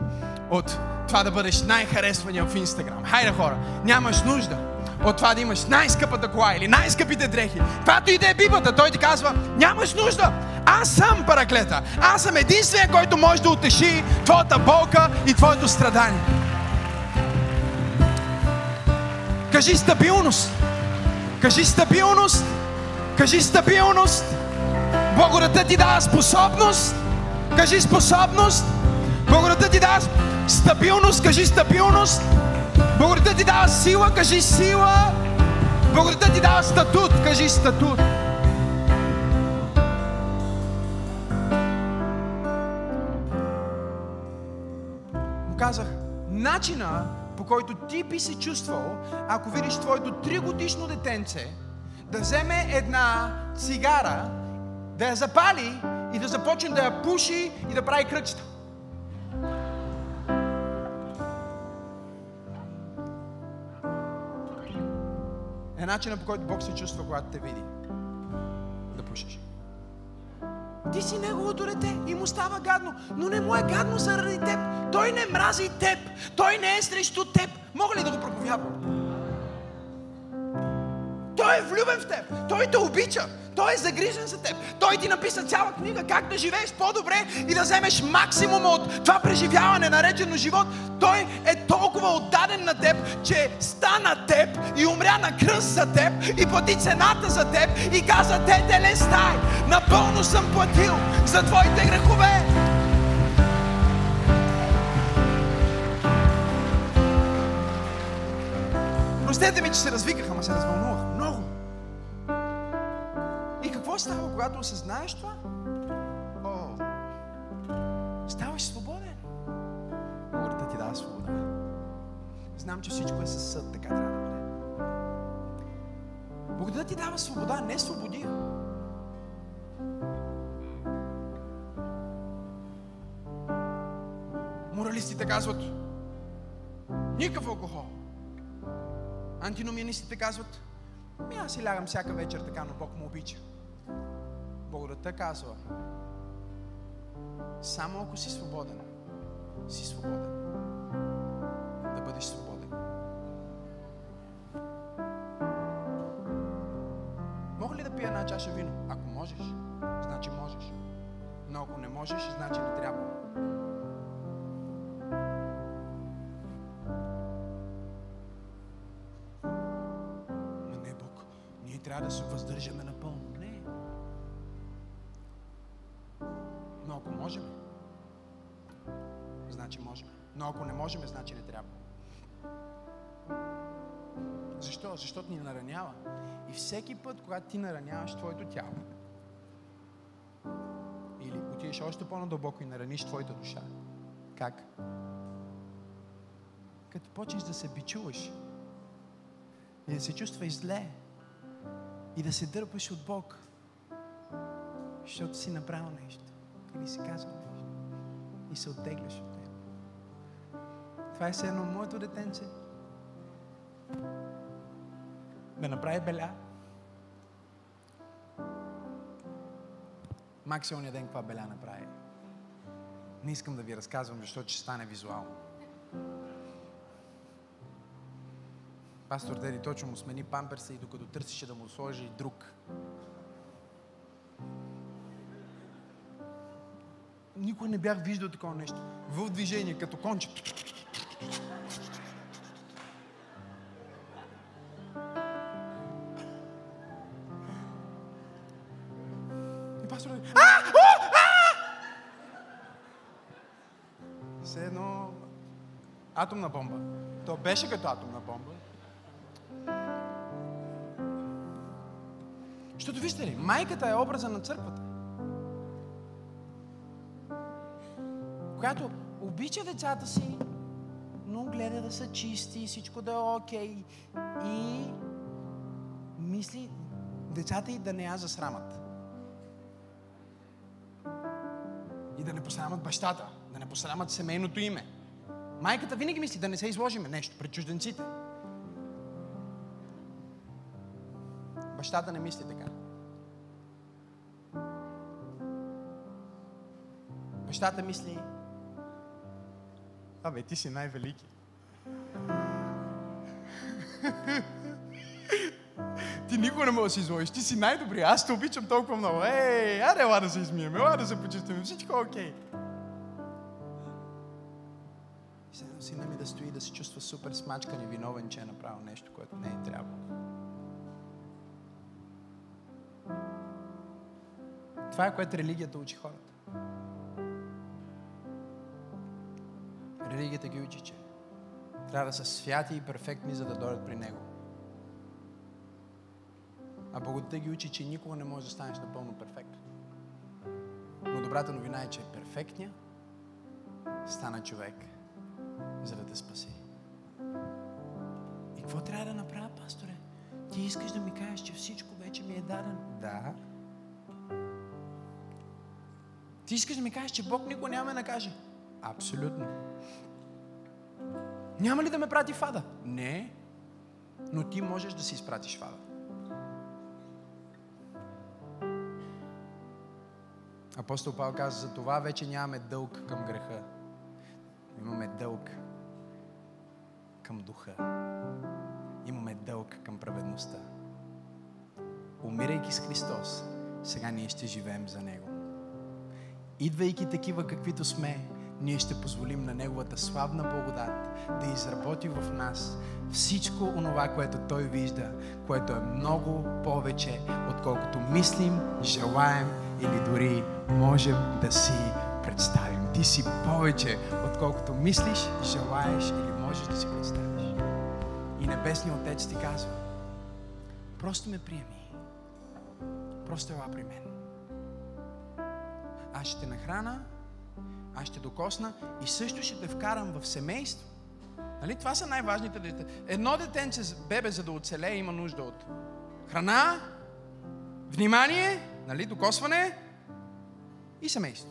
от това да бъдеш най-харесвания в Инстаграм. Хайде хора, нямаш нужда от това да имаш най-скъпата кола или най-скъпите дрехи. Каквато и да е Библията, той ти казва, нямаш нужда. Аз съм параклета. Аз съм единствения, който може да утеши твоята болка и твоето страдание. Кажи стабилност. Кажи стабилност. Кажи стабилност. Благодата ти дава способност. Кажи способност. Благодата ти дава стабилност. Кажи стабилност. Благодата ти дава сила. Кажи сила. Благодата ти дава статут. Кажи статут. Начина по който ти би се чувствал, ако видиш твоето тригодишно детенце да вземе една цигара, да я запали и да започне да я пуши и да прави кръчета. Е начинът по който Бог се чувства, когато те види да пушиш. Ти си неговото дете и му става гадно, но не му е гадно заради теб. Той не мрази теб. Той не е срещу теб. Мога ли да го проповядвам? Той е влюбен в теб. Той те обича. Той е загрижен за теб. Той ти написа цяла книга как да живееш по-добре и да вземеш максимума от това преживяване, наречено живот. Той е толкова отдаден на теб, че стана теб и умря на кръст за теб и плати цената за теб и каза, детеле, стай, напълно съм платил за твоите грехове. Простете ми, че се развиках, ама се развълнувах. Става, когато осъзнаеш това? О, ставаш свободен. Благодаря ти дава свобода. Знам, че всичко е със съд, така трябва да бъде. Благодаря ти дава свобода, не свободи. Моралистите казват, никакъв алкохол. Антиномианистите казват, ми аз си лягам всяка вечер така, но Бог му обича. Благодата казва, само ако си свободен, си свободен. Да бъдеш свободен. Мога ли да пия една чаша вино? Ако можеш, значи можеш. Но ако не можеш, значи не трябва. Но не, Бог. Ние трябва да се въздържаме напълно. Можем, значи можем. Но ако не можем, значи не трябва. Защо? Защото ни наранява. И всеки път, когато ти нараняваш твоето тяло, или отидеш още по-надълбоко и нараниш твоята душа, как? Като почнеш да се бичуваш и да се чувстваш зле и да се дърпаш от Бог, защото си направил нещо или си казал нещо и се оттегляш от него. Това е все едно моето детенце да направи беля. Макси ден каква беля направи. Не искам да ви разказвам, защото ще стане визуално. Пастор Деди точно му смени памперса и докато търсише да му сложи друг. Никой не бях виждал такова нещо. В движение, като конче. И пастор Деди, а! О! А! Все едно атомна бомба. То беше като атомна бомба. Защото вижте ли, майката е образа на църквата. която обича децата си, но гледа да са чисти, и всичко да е окей. Okay. И мисли децата и да не я засрамат. И да не посрамат бащата, да не посрамат семейното име. Майката винаги мисли да не се изложиме нещо пред чужденците. Бащата не мисли така. Бащата мисли, Абе, ти си най-велики. ти никога не можеш да си изложиш. Ти си най-добри. Аз те обичам толкова много. Ей, аре, ела да се измием, ела да се почистим. Всичко е окей. Okay. Сина ми да стои да се чувства супер смачкан и виновен, че е направил нещо, което не е трябвало. Това е което религията учи хората. Религията ги учи, че трябва да са святи и перфектни, за да дойдат при Него. А благодата ги учи, че никога не можеш да станеш напълно перфектен. Но добрата новина е, че перфектния стана човек, за да те спаси. И какво трябва да направя, пасторе? Ти искаш да ми кажеш, че всичко вече ми е дадено? Да. Ти искаш да ми кажеш, че Бог никога няма да накаже? Абсолютно. Няма ли да ме прати в ада? Не. Но ти можеш да си изпратиш в ада. Апостол Павел каза, за това вече нямаме дълг към греха. Имаме дълг към духа. Имаме дълг към праведността. Умирайки с Христос, сега ние ще живеем за Него. Идвайки такива каквито сме, ние ще позволим на Неговата славна благодат да изработи в нас всичко онова, което Той вижда, което е много повече, отколкото мислим, желаем или дори можем да си представим. Ти си повече, отколкото мислиш, желаеш или можеш да си представиш. И Небесният Отец ти казва, просто ме приеми. Просто ела при мен. Аз ще нахрана, аз ще докосна и също ще те вкарам в семейство. Нали? Това са най-важните дете. Едно детенце, бебе, за да оцелее, има нужда от храна, внимание, нали? докосване и семейство.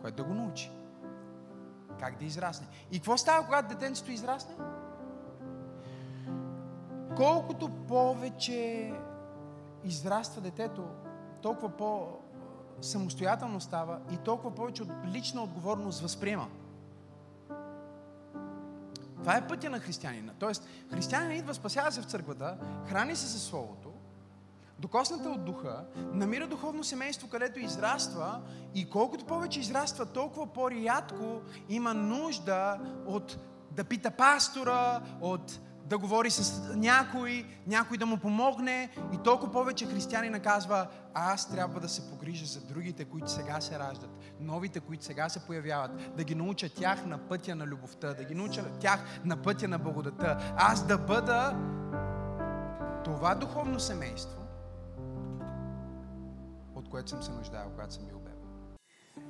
Което да го научи. Как да израсне. И какво става, когато детенцето израсне? Колкото повече израства детето, толкова по самостоятелно става и толкова повече от лична отговорност възприема. Това е пътя на християнина. Тоест, християнина идва, спасява се в църквата, храни се със Словото, докосната от духа, намира духовно семейство, където израства и колкото повече израства, толкова по-рядко има нужда от да пита пастора, от да говори с някой, някой да му помогне и толкова повече християни наказва, аз трябва да се погрижа за другите, които сега се раждат, новите, които сега се появяват, да ги науча тях на пътя на любовта, да ги науча тях на пътя на благодата. Аз да бъда това духовно семейство, от което съм се нуждал, когато съм бил.